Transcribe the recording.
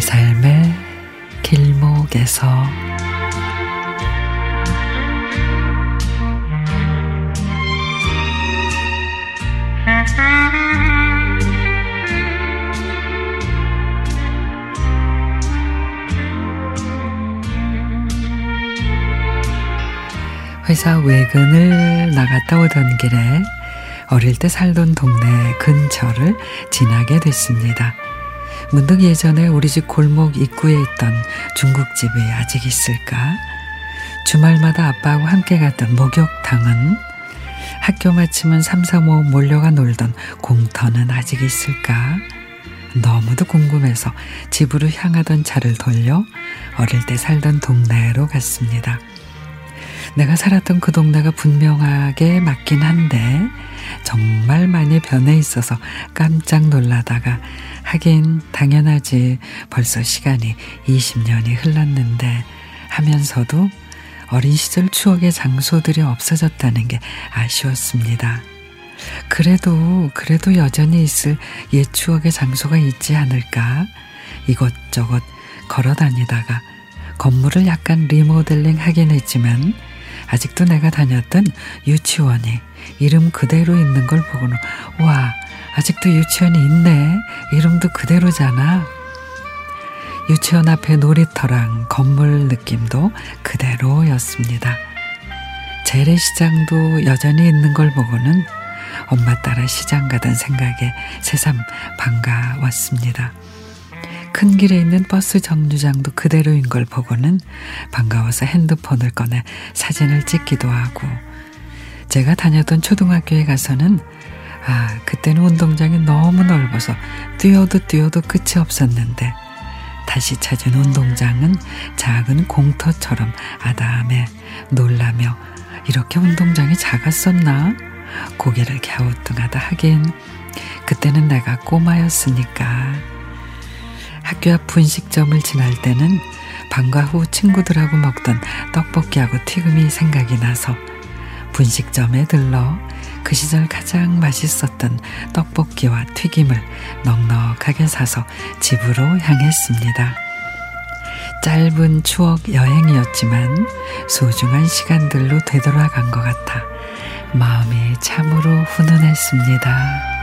삶의 길목에서 회사 외근을 나갔다 오던 길에 어릴 때 살던 동네 근처를 지나게 됐습니다. 문득 예전에 우리 집 골목 입구에 있던 중국집이 아직 있을까? 주말마다 아빠하고 함께 갔던 목욕탕은 학교 마치면 삼삼오오 몰려가 놀던 공터는 아직 있을까? 너무도 궁금해서 집으로 향하던 차를 돌려 어릴 때 살던 동네로 갔습니다. 내가 살았던 그 동네가 분명하게 맞긴 한데 정말 많이 변해 있어서 깜짝 놀라다가 하긴 당연하지 벌써 시간이 20년이 흘렀는데 하면서도 어린 시절 추억의 장소들이 없어졌다는 게 아쉬웠습니다. 그래도, 그래도 여전히 있을 옛 추억의 장소가 있지 않을까? 이것저것 걸어 다니다가 건물을 약간 리모델링 하긴 했지만 아직도 내가 다녔던 유치원이 이름 그대로 있는 걸 보고는 와 아직도 유치원이 있네. 이름도 그대로잖아. 유치원 앞에 놀이터랑 건물 느낌도 그대로였습니다. 재래시장도 여전히 있는 걸 보고는 엄마 따라 시장 가던 생각에 새삼 반가웠습니다. 큰 길에 있는 버스 정류장도 그대로인 걸 보고는 반가워서 핸드폰을 꺼내 사진을 찍기도 하고 제가 다녔던 초등학교에 가서는 아, 그때는 운동장이 너무 넓어서 뛰어도 뛰어도 끝이 없었는데 다시 찾은 운동장은 작은 공터처럼 아담해 놀라며 이렇게 운동장이 작았었나? 고개를 갸우뚱하다 하긴 그때는 내가 꼬마였으니까 학교 앞 분식점을 지날 때는 방과 후 친구들하고 먹던 떡볶이하고 튀김이 생각이 나서 분식점에 들러 그 시절 가장 맛있었던 떡볶이와 튀김을 넉넉하게 사서 집으로 향했습니다. 짧은 추억 여행이었지만 소중한 시간들로 되돌아간 것 같아 마음이 참으로 훈훈했습니다.